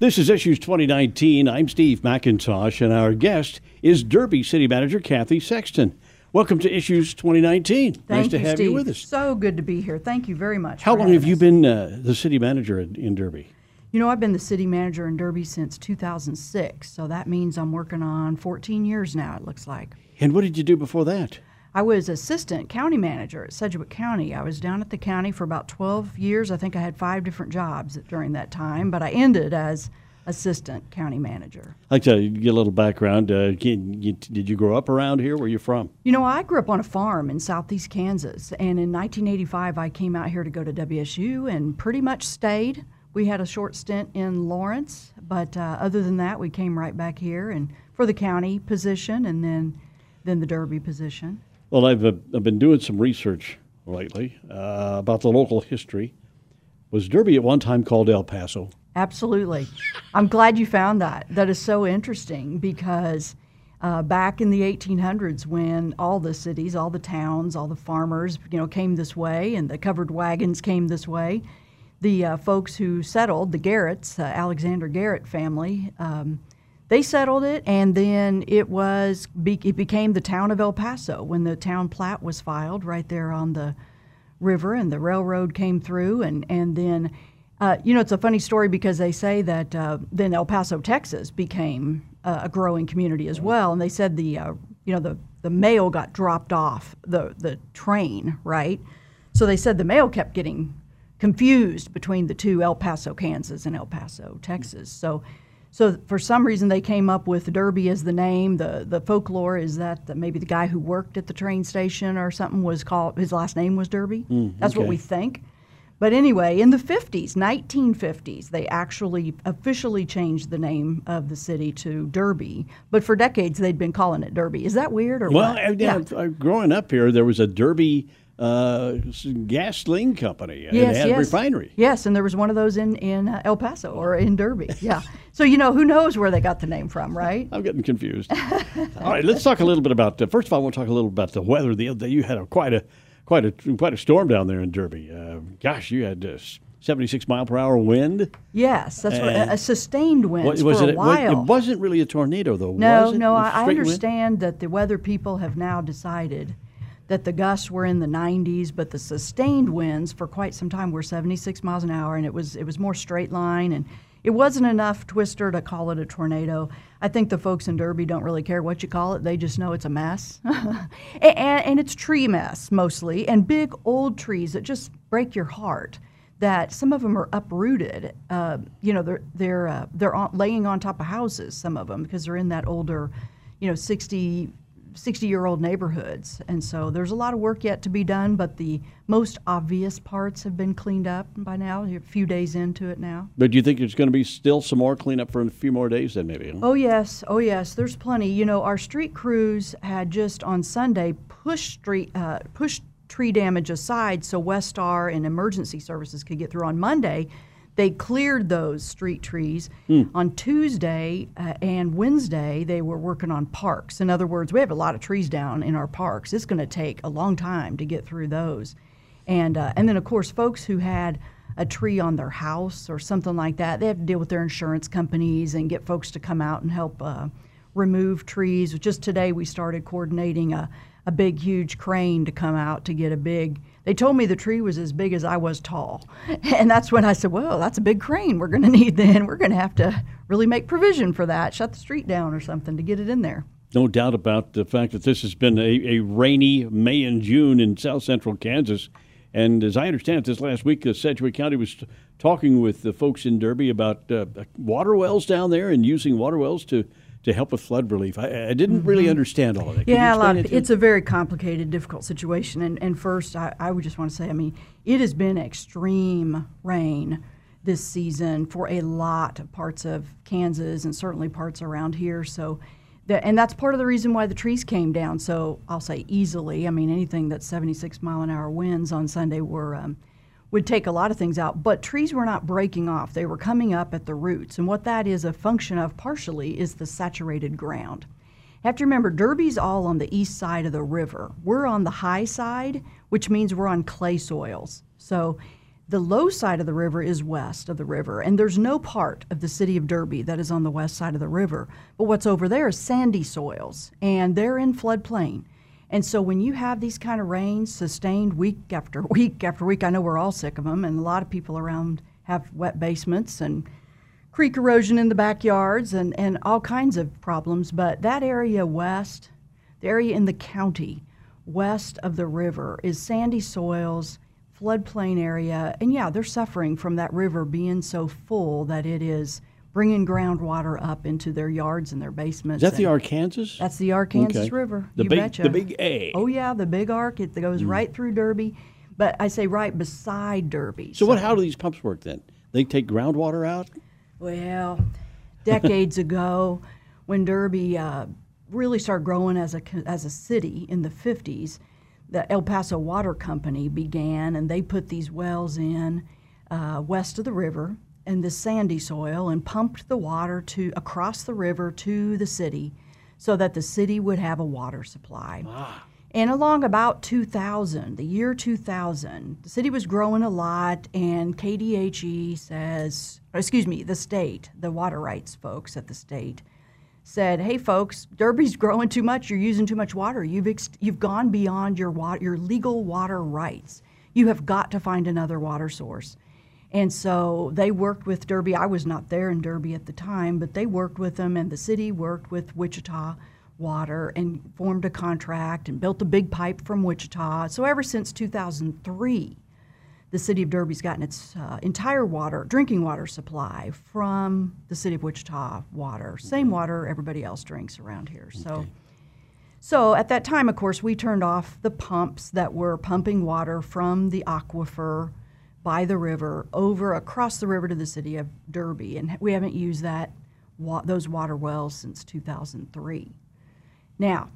This is Issues 2019. I'm Steve McIntosh, and our guest is Derby City Manager Kathy Sexton. Welcome to Issues 2019. Thank nice to you, have Steve. you with us. So good to be here. Thank you very much. How long have you been uh, the city manager in, in Derby? You know, I've been the city manager in Derby since 2006, so that means I'm working on 14 years now. It looks like. And what did you do before that? I was assistant county manager at Sedgwick County. I was down at the county for about 12 years. I think I had five different jobs during that time, but I ended as assistant county manager. I'd like to get a little background. Uh, did you grow up around here? Where are you from? You know, I grew up on a farm in southeast Kansas, and in 1985, I came out here to go to WSU and pretty much stayed. We had a short stint in Lawrence, but uh, other than that, we came right back here and for the county position, and then then the Derby position. Well, I've, uh, I've been doing some research lately uh, about the local history. Was Derby at one time called El Paso? Absolutely. I'm glad you found that. That is so interesting because uh, back in the 1800s, when all the cities, all the towns, all the farmers, you know, came this way, and the covered wagons came this way, the uh, folks who settled, the Garretts, uh, Alexander Garrett family, um, they settled it, and then it was it became the town of El Paso when the town plat was filed right there on the river, and the railroad came through, and and then. Uh, you know, it's a funny story because they say that uh, then El Paso, Texas, became uh, a growing community as well, and they said the uh, you know the the mail got dropped off the the train, right? So they said the mail kept getting confused between the two El Paso, Kansas, and El Paso, Texas. So. So for some reason they came up with Derby as the name. The the folklore is that the, maybe the guy who worked at the train station or something was called his last name was Derby. Mm, That's what we think. But anyway, in the 50s, 1950s, they actually officially changed the name of the city to Derby. But for decades, they'd been calling it Derby. Is that weird or Well, what? I, yeah. Uh, growing up here, there was a Derby uh, gasoline company. and Yes, it had yes. a refinery. Yes, and there was one of those in, in uh, El Paso or in Derby. Yeah. so, you know, who knows where they got the name from, right? I'm getting confused. All right, let's talk a little bit about. Uh, first of all, I want to talk a little bit about the weather. The other day, you had a quite a quite a quite a storm down there in Derby. Uh, gosh, you had uh, 76 mile per hour wind. Yes, that's what, a, sustained wind What- for was a it, while. It wasn't really a tornado, though. No, was it? no, I, straight wind? understand that the weather people have now decided that the gusts were in the 90s, but the sustained winds for quite some time were 76 miles an hour, and it was it was more straight line, and it wasn't enough twister to call it a tornado. I think the folks in Derby don't really care what you call it; they just know it's a mess, and, and it's tree mess mostly, and big old trees that just break your heart that some of them are uprooted. Uh, you know, they're they're uh, they're laying on top of houses. Some of them because they're in that older, you know, 60, 60 year old neighborhoods, and so there's a lot of work yet to be done. But the most obvious parts have been cleaned up by now. You're a few days into it now. But do you think there's going to be still some more cleanup for a few more days then, maybe? huh? Oh yes, oh yes. There's plenty. You know, our street crews had just on Sunday pushed street uh, pushed tree damage aside so Westar and emergency services could get through. On Monday, they cleared those street trees. On Tuesday uh, and Wednesday, they were working on parks. In other words, we have a lot of trees down in our parks. It's going to take a long time to get through those. And uh, and then of course, folks who had a tree on their house or something like that, they have to deal with their insurance companies and get folks to come out and help uh, remove trees. Just today, we started coordinating a, a big, huge crane to come out to get a big. They told me the tree was as big as I was tall, and that's when I said, "Well, that's a big crane. We're going to need then. We're going to have to really make provision for that. Shut the street down or something to get it in there." No doubt about the fact that this has been a, a rainy May and June in south central Kansas. And as I understand it, this last week, uh, Sedgwick County was t- talking with the folks in Derby about uh, water wells down there and using water wells to, to help with flood relief. I, I didn't really understand all of that. Can Yeah, a lot of, it it's a very complicated, difficult situation. And, and first, I, I would just want to say, I mean, it has been extreme rain this season for a lot of parts of Kansas and certainly parts around here. So, the, and that's part of the reason why the trees came down. So I'll say easily. I mean, anything that's 76 mile an hour winds on Sunday were um, would take a lot of things out. But trees were not breaking off; they were coming up at the roots. And what that is a function of, partially, is the saturated ground. You have to remember, Derby's all on the east side of the river. We're on the high side, which means we're on clay soils. So the low side of the river is west of the river, and there's no part of the city of Derby that is on the west side of the river. But what's over there is sandy soils, and they're in floodplain. And so when you have these kind of rains sustained week after week after week, I know we're all sick of them, and a lot of people around have wet basements and creek erosion in the backyards and, and all kinds of problems. But that area west, the area in the county west of the river, is sandy soils floodplain area. And yeah, they're suffering from that river being so full that it is bringing groundwater up into their yards and their basements. Is that the Arkansas? That's the Arkansas Okay. River. The you big- betcha. the big A. Oh yeah, the big arc. It goes right through Derby, but I say right beside Derby. So what? How do these pumps work then? They take groundwater out. Well, decades ago, when Derby uh, really started growing as a as a city in the 50s, the El Paso Water Company began, and they put these wells in uh, west of the river in the sandy soil and pumped the water to across the river to the city, so that the city would have a water supply. Ah. And along about 2000, the year 2000, the city was growing a lot, and KDHE says, excuse me, the state, the water rights folks at the state, said, "Hey, folks, Derby's growing too much. You're using too much water. You've ex- you've gone beyond your your legal water rights. You have got to find another water source." And so they worked with Derby. I was not there in Derby at the time, but they worked with them, and the city worked with Wichita Water and formed a contract and built a big pipe from Wichita. So ever since 2003, the city of Derby's gotten its uh, entire water, drinking water supply from the city of Wichita water. Same water everybody else drinks around here. So. So at that time, of course, we turned off the pumps that were pumping water from the aquifer by the river over across the river to the city of Derby, and we haven't used that wa- those water wells since 2003. Now,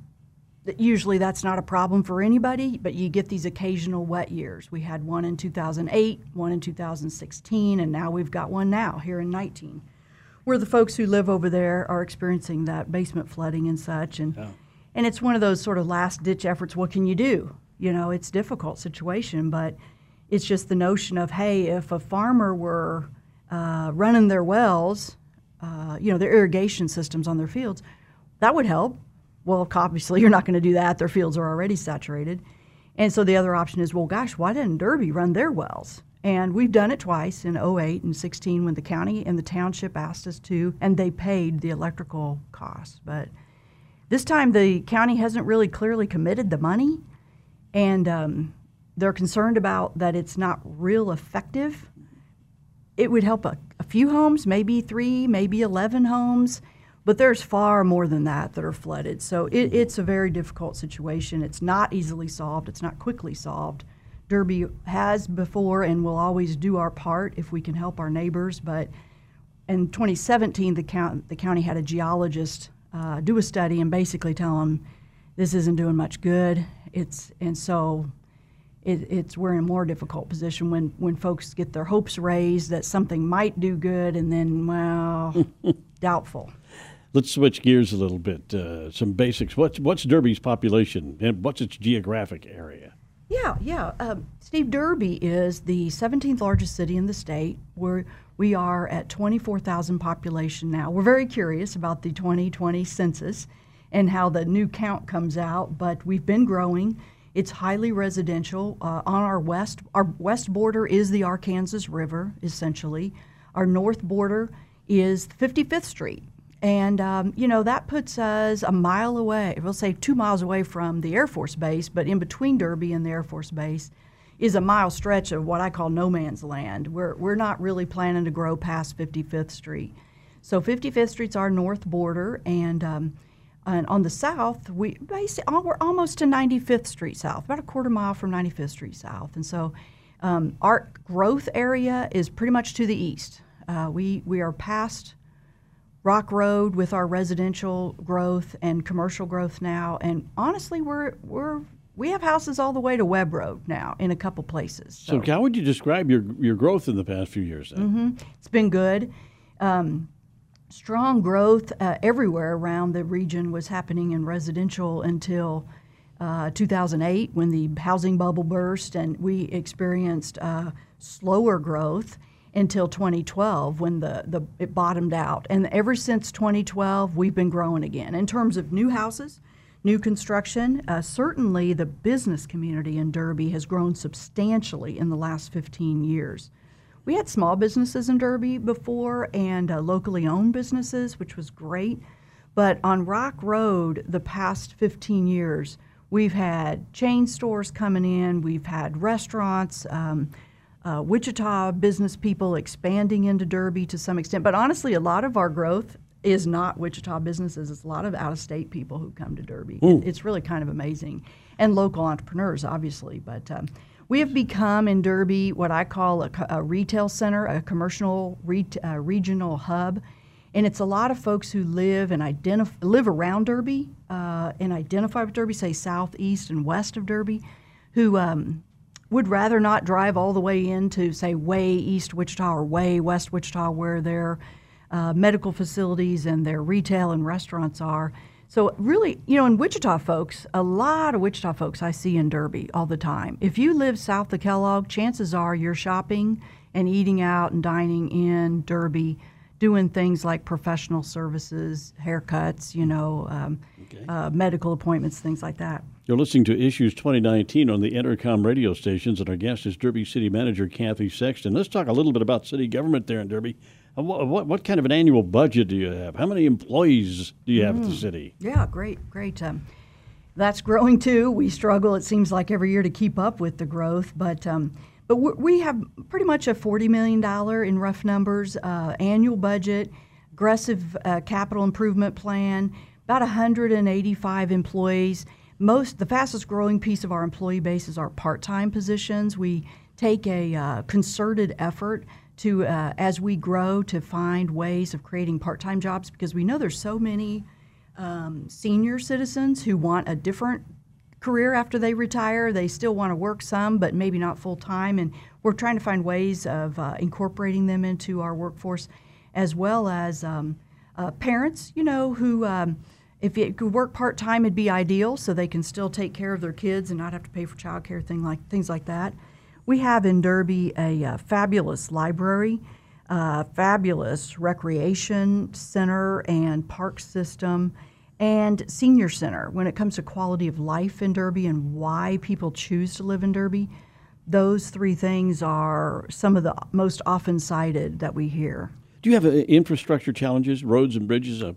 usually that's not a problem for anybody, but you get these occasional wet years. We had one in 2008, one in 2016, and now we've got one now here in 19 where the folks who live over there are experiencing that basement flooding and such and and it's one of those sort of last ditch efforts what can you do you know it's a difficult situation but it's just the notion of hey if a farmer were uh, running their wells uh, you know their irrigation systems on their fields that would help. Well obviously you're not going to do that. Their fields are already saturated. And so the other option is well gosh why didn't derby run their wells? And we've done it twice in 08 and 16 when the county and the township asked us to, and they paid the electrical costs. But this time the county hasn't really clearly committed the money, and um, they're concerned about that it's not real effective. It would help a, a few homes, maybe three, maybe 11 homes, but there's far more than that that are flooded. So it, it's a very difficult situation. It's not easily solved, it's not quickly solved. Derby has before and will always do our part if we can help our neighbors. But in 2017, the, count, the county had a geologist uh, do a study and basically tell them this isn't doing much good. It's and so it, it's we're in a more difficult position when when folks get their hopes raised that something might do good and then well doubtful. Let's switch gears a little bit. Uh, some basics. What's what's Derby's population and what's its geographic area? Yeah, yeah. Um, Steve, Derby is the 17th largest city in the state. We're, we are at 24,000 population now. We're very curious about the 2020 census and how the new count comes out, but we've been growing. It's highly residential. Uh, on our west, our west border is the Arkansas River, essentially. Our north border is 55th Street. And, um, you know, that puts us a mile away, we'll say two miles away from the Air Force Base, but in between Derby and the Air Force Base is a mile stretch of what I call no man's land. We're, we're not really planning to grow past 55th Street. So 55th Street's our north border, and, um, and on the south, we basically, we're almost to 95th Street South, about a quarter mile from 95th Street South. And so Um, our growth area is pretty much to the east. Uh, we we are past Rock Road with our residential growth and commercial growth now, and honestly, we're we're we have houses all the way to Webb Road now in a couple places. So, how would you describe your your growth in the past few years? Then? Mm-hmm. It's been good. Um, strong growth uh, everywhere around the region was happening in residential until uh, 2008 when the housing bubble burst, and we experienced uh, slower growth until 2012 when the, the it bottomed out. And ever since 2012, we've been growing again in terms of new houses, new construction. Uh, certainly, the business community in Derby has grown substantially in the last 15 years. We had small businesses in Derby before and uh, locally owned businesses, which was great. But on Rock Road, the past 15 years, we've had chain stores coming in, we've had restaurants, um, uh, Wichita business people expanding into Derby to some extent. But honestly, a lot of our growth is not Wichita businesses. It's a lot of out of state people who come to Derby. It, it's really kind of amazing. And local entrepreneurs, obviously. But um, we have become in Derby what I call a, a retail center, a commercial re- uh, regional hub. And it's a lot of folks who live and identif- live around Derby uh, and identify with Derby, say southeast and west of Derby, who um, would rather not drive all the way into, say, way east Wichita or way west Wichita, where their uh, medical facilities and their retail and restaurants are. So, really, you know, in Wichita folks, a lot of Wichita folks I see in Derby all the time. If you live south of Kellogg, chances are you're shopping and eating out and dining in Derby, doing things like professional services, haircuts, you know, um, okay. uh, medical appointments, things like that. You're listening to Issues 2019 on the Entercom radio stations, and our guest is Derby City Manager Kathy Sexton. Let's talk a little bit about city government there in Derby. Uh, what, what, what kind of an annual budget do you have? How many employees do you have mm. at the mm. city? Yeah, great, great. Um, that's growing too. We struggle, it seems like, every year to keep up with the growth, but um, but we have pretty much a $40 million in rough numbers uh, annual budget, aggressive uh, capital improvement plan, about 185 employees most the fastest growing piece of our employee base is our part-time positions. We take a uh, concerted effort to uh, as we grow to find ways of creating part-time jobs because we know there's so many um, senior citizens who want a different career after they retire. They still want to work some, but maybe not full time. And we're trying to find ways of uh, incorporating them into our workforce, as well as um, uh, parents, you know, who um, if it could work part time, it'd be ideal, so they can still take care of their kids and not have to pay for childcare, thing like things like that. We have in Derby a uh, fabulous library, uh, fabulous recreation center and park system, and senior center. When it comes to quality of life in Derby and why people choose to live in Derby, those three things are some of the most often cited that we hear. Do you have uh, infrastructure challenges, roads and bridges? Uh,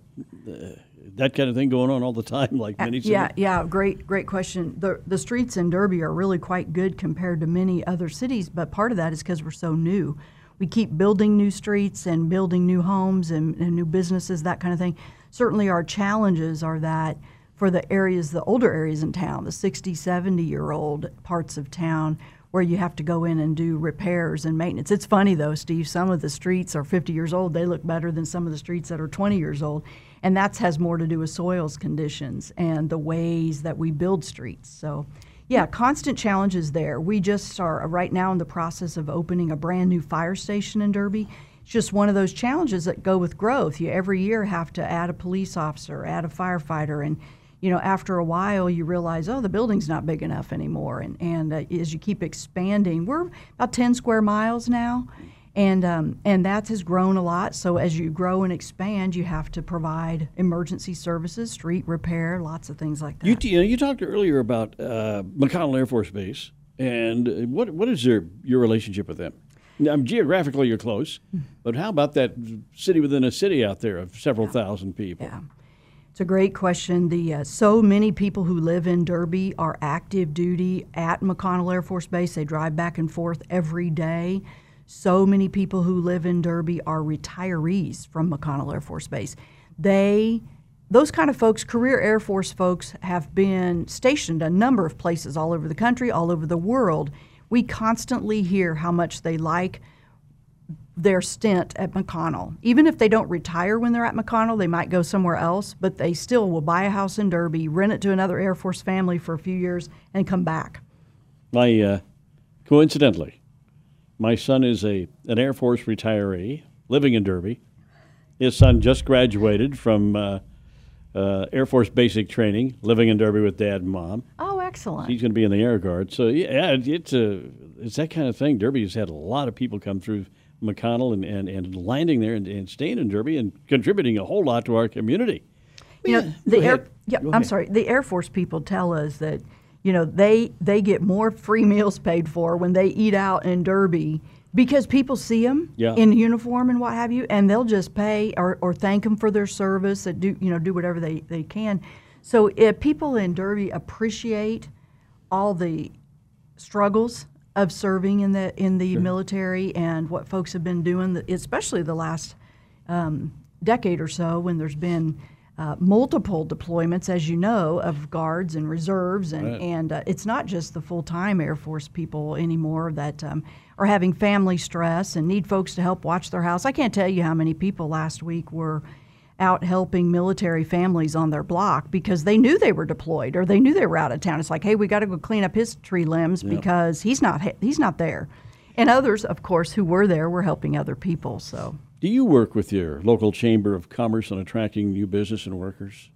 that kind of thing going on all the time, like uh, many cities? Yeah, yeah, great, great question. The the streets in Derby are really quite good compared to many other cities, but part of that is because we're so new. We keep building new streets and building new homes and, and new businesses, that kind of thing. Certainly, our challenges are that for the areas, the older areas in town, the 60, 70 year old parts of town, where you have to go in and do repairs and maintenance. It's funny though, Steve, some of the streets are 50 years old. They look better than some of the streets that are 20 years old and that has more to do with soils conditions and the ways that we build streets. So, yeah, constant challenges there. We just are right now in the process of opening a brand new fire station in Derby. It's just one of those challenges that go with growth. You every year have to add a police officer, add a firefighter, and you know after a while you realize oh the building's not big enough anymore. And and uh, as you keep expanding, we're about 10 square miles now and um, and that has grown a lot. So as you grow and expand, you have to provide emergency services, street repair, lots of things like that. You, you, know, you talked earlier about uh, McConnell Air Force Base, and what what is your your relationship with them? Now, geographically, you're close, but how about that city within a city out there of several yeah. thousand people? Yeah. It's a great question. The uh, so many people who live in Derby are active duty at McConnell Air Force Base. They drive back and forth every day. So many people who live in Derby are retirees from McConnell Air Force Base. They those kind of folks, career Air Force folks, have been stationed a number of places all over the country, all over the world, we constantly hear how much they like their stint at McConnell. Even if they don't retire when they're at McConnell, they might go somewhere else, but they still will buy a house in Derby, rent it to another Air Force family for a few years, and come back. My uh, coincidentally, my son is a an Air Force retiree living in Derby. His son just graduated from uh, uh, Air Force basic training, living in Derby with dad and mom. Oh, excellent. He's going to be in the Air Guard. So yeah, it's a it's that kind of thing. Derby has had a lot of people come through McConnell and, and, and landing there and, and staying in Derby and contributing a whole lot to our community. You know, the air. Yeah, I'm sorry. The Air Force people tell us that, you know, they they get more free meals paid for when they eat out in Derby because people see them Yeah. in uniform and what have you, and they'll just pay or, or thank them for their service and do you know do whatever they, they can. So if people in Derby appreciate all the struggles of serving in the in the military and what folks have been doing, especially the last um, decade or so, when there's been uh, multiple deployments, as you know, of guards and reserves, and Right. and uh, it's not just the full time Air Force people anymore that um, are having family stress and need folks to help watch their house. I can't tell you how many people last week were out helping military families on their block because they knew they were deployed or they knew they were out of town. It's like, hey, we got to go clean up his tree limbs because he's not he's not there. And others, of course, who were there were helping other people. So Do you work with your local chamber of commerce on attracting new business and workers?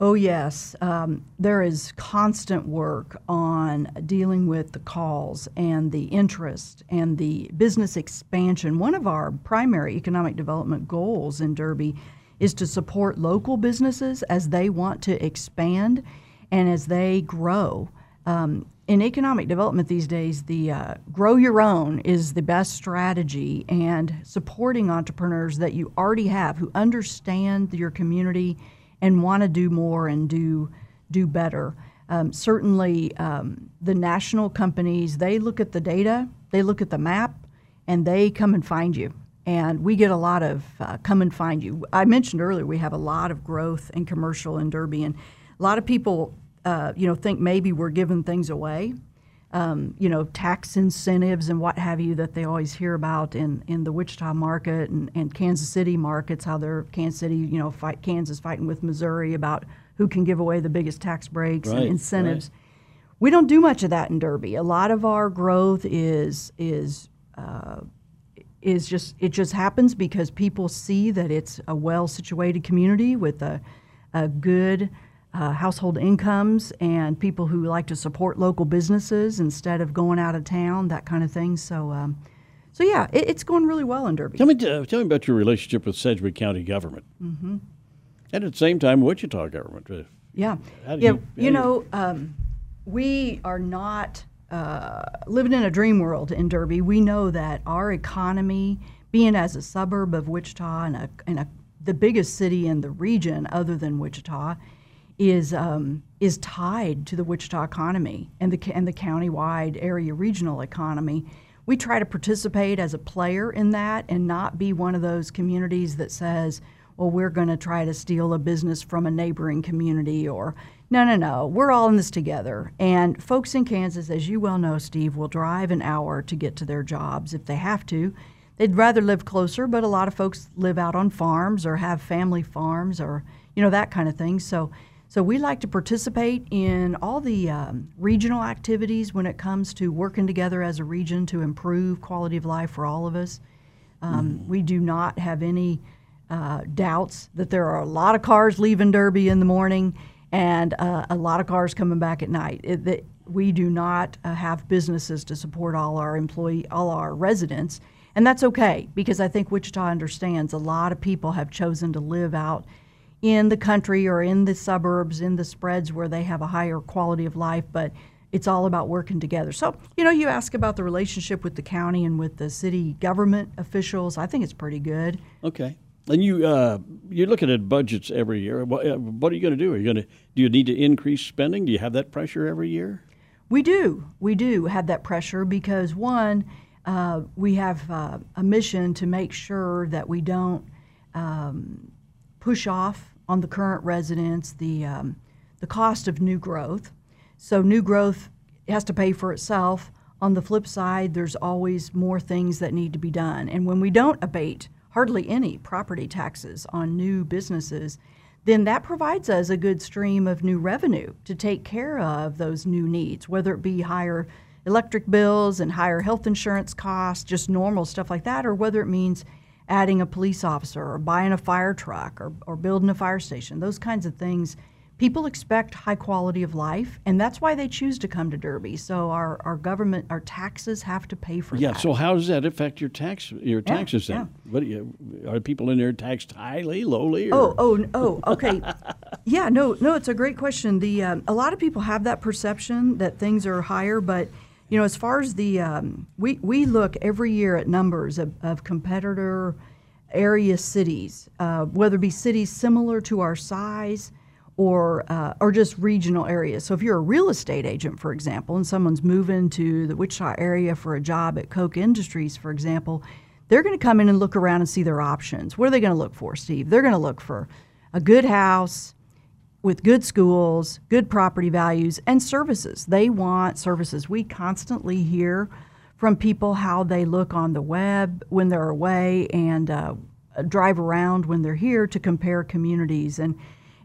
Oh, yes. Um, there is constant work on dealing with the calls and the interest and the business expansion. One of our primary economic development goals in Derby is to support local businesses as they want to expand and as they grow. Um, in economic development these days, the uh, grow your own is the best strategy, and supporting entrepreneurs that you already have who understand your community and want to do more and do do better. Um, certainly, um, the national companies they look at the data, they look at the map, and they come and find you. And we get a lot of uh, come and find you. I mentioned earlier we have a lot of growth in commercial in Derby, and a lot of people, uh, you know, think maybe we're giving things away um, you know, tax incentives and what have you that they always hear about in, in the Wichita market and, and Kansas City markets, how they're Kansas City, you know, fight Kansas fighting with Missouri about who can give away the biggest tax breaks Right, and incentives. We don't do much of that in Derby. A lot of our growth is is uh, is just it just happens because people see that it's a well situated community with a, a good uh, household incomes and people who like to support local businesses instead of going out of town, that kind of thing. So, um, so yeah, it, it's going really well in Derby. Tell me, uh, tell me about your relationship with Sedgwick County government, mm-hmm. and at the same time, Wichita government. Uh, Yeah, yeah. you- You you- know, um, we are not uh, living in a dream world in Derby. We know that our economy, being as a suburb of Wichita and a, and a the biggest city in the region, other than Wichita, is um, is tied to the Wichita economy and the and the countywide area regional economy. We try to participate as a player in that and not be one of those communities that says, well, we're going to try to steal a business from a neighboring community or no, no, no. We're all in this together. And folks in Kansas, as you well know, Steve, will drive an hour to get to their jobs if they have to. They'd rather live closer, but a lot of folks live out on farms or have family farms or you know that kind of thing. So, so we like to participate in all the um, regional activities when it comes to working together as a region to improve quality of life for all of us. Um, We do not have any uh, doubts that there are a lot of cars leaving Derby in the morning and uh, a lot of cars coming back at night. It, that we do not uh, have businesses to support all our employee, all our residents, and that's okay because I think Wichita understands a lot of people have chosen to live out in the country or in the suburbs, in the spreads where they have a higher quality of life, but it's all about working together. So, you know, you ask about the relationship with the county and with the city government officials. I think it's pretty good. Okay. And you uh, you're looking at budgets every year. What, uh, what are you going to do? Are you going to do you need to increase spending? Do you have that pressure every year? We do. We do have that pressure because, one, uh, we have uh, a mission to make sure that we don't um, push off on the current residents the, um, the cost of new growth. So, new growth has to pay for itself on the flip side, there's always more things that need to be done. And when we don't abate hardly any property taxes on new businesses, then that provides us a good stream of new revenue to take care of those new needs, whether it be higher electric bills and higher health insurance costs, just normal stuff like that, or whether it means adding a police officer or buying a fire truck or, or building a fire station, those kinds of things. People expect high quality of life, and that's why they choose to come to Derby. So our, our government, our taxes have to pay for yeah, that. Yeah. So how does that affect your tax your Yeah, taxes then? yeah. What do you, are people in there taxed highly, lowly? Or? Oh, oh, oh, okay. yeah, no, no, it's a great question. The um, a lot of people have that perception that things are higher, but you know, as far as the um, we we look every year at numbers of, of competitor area cities, uh, whether it be cities similar to our size or uh, or just regional areas. So if you're a real estate agent, for example, and someone's moving to the Wichita area for a job at Koch Industries, for example, they're going to come in and look around and see their options. What are they going to look for, Steve? They're going to look for a good house with good schools, good property values, and services. They want services. We constantly hear from people how they look on the web when they're away and uh, drive around when they're here to compare communities. And,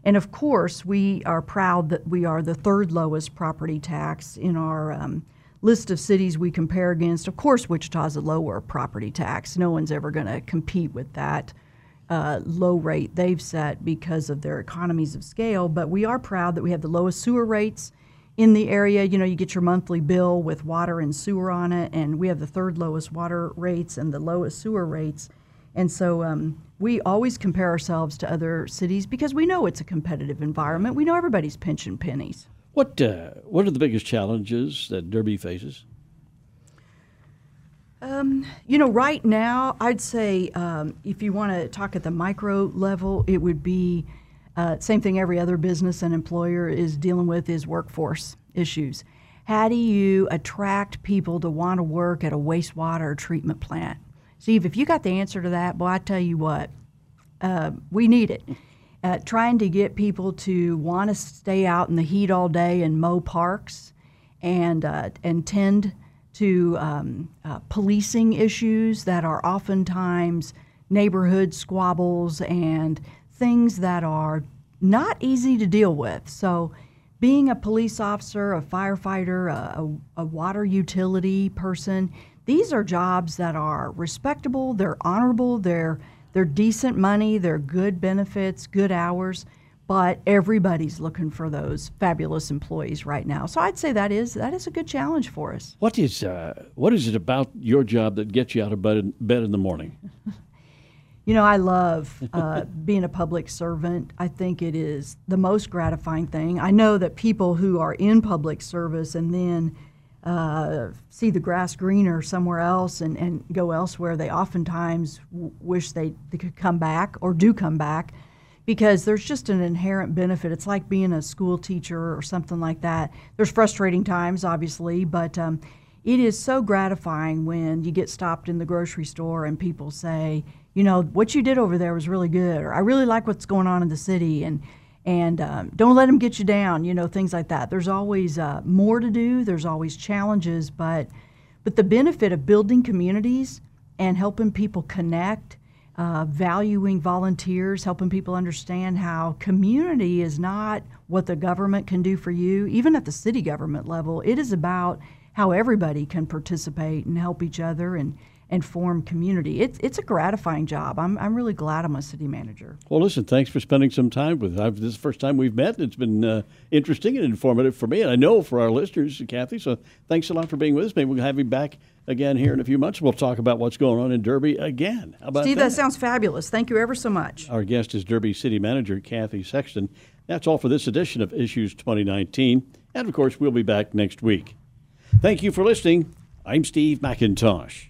and of course, we are proud that we are the third lowest property tax in our um, list of cities we compare against. Of course, Wichita's a lower property tax. No one's ever going to compete with that uh, low rate they've set because of their economies of scale. But we are proud that we have the lowest sewer rates in the area. You know, you get your monthly bill with water and sewer on it, and we have the third lowest water rates and the lowest sewer rates. And so um, we always compare ourselves to other cities because we know it's a competitive environment. We know everybody's pinching pennies. What uh, what are the biggest challenges that Derby faces? Um, you know, right now, I'd say um, if you want to talk at the micro level, it would be uh, same thing every other business and employer is dealing with is workforce issues. How do you attract people to want to work at a wastewater treatment plant? Steve, if you got the answer to that, boy, I tell you what, uh, we need it. Uh, trying to get people to want to stay out in the heat all day and mow parks and uh, and tend to um, uh, policing issues that are oftentimes neighborhood squabbles and things that are not easy to deal with. So, being a police officer, a firefighter, a, a, a water utility person, these are jobs that are respectable, they're honorable, they're they're decent money, they're good benefits, good hours, but everybody's looking for those fabulous employees right now. So I'd say that is that is a good challenge for us. What is uh, what is it about your job that gets you out of bed, bed in the morning? You know, I love uh, being a public servant. I think it is the most gratifying thing. I know that people who are in public service and then uh, see the grass greener somewhere else and, and go elsewhere, they oftentimes w- wish they, they could come back or do come back because there's just an inherent benefit. It's like being a school teacher or something like that. There's frustrating times, obviously, but um, it is so gratifying when you get stopped in the grocery store and people say, you know, what you did over there was really good, or I really like what's going on in the city, and and um, don't let them get you down, you know, things like that. There's always uh, more to do. There's always challenges, but but the benefit of building communities and helping people connect, uh, valuing volunteers, helping people understand how community is not what the government can do for you, even at the city government level. It is about how everybody can participate and help each other and and form community. It's it's a gratifying job. I'm I'm really glad I'm a city manager. Well, listen, thanks for spending some time with us. This is the first time we've met, and it's been uh, interesting and informative for me, and I know for our listeners, Kathy. So thanks a lot for being with us. Maybe we'll have you back again here in a few months. We'll talk about what's going on in Derby again. How about Steve, that? that sounds fabulous. Thank you ever so much. Our guest is Derby City Manager Kathy Sexton. That's all for this edition of Issues 2019. And of course, we'll be back next week. Thank you for listening. I'm Steve McIntosh.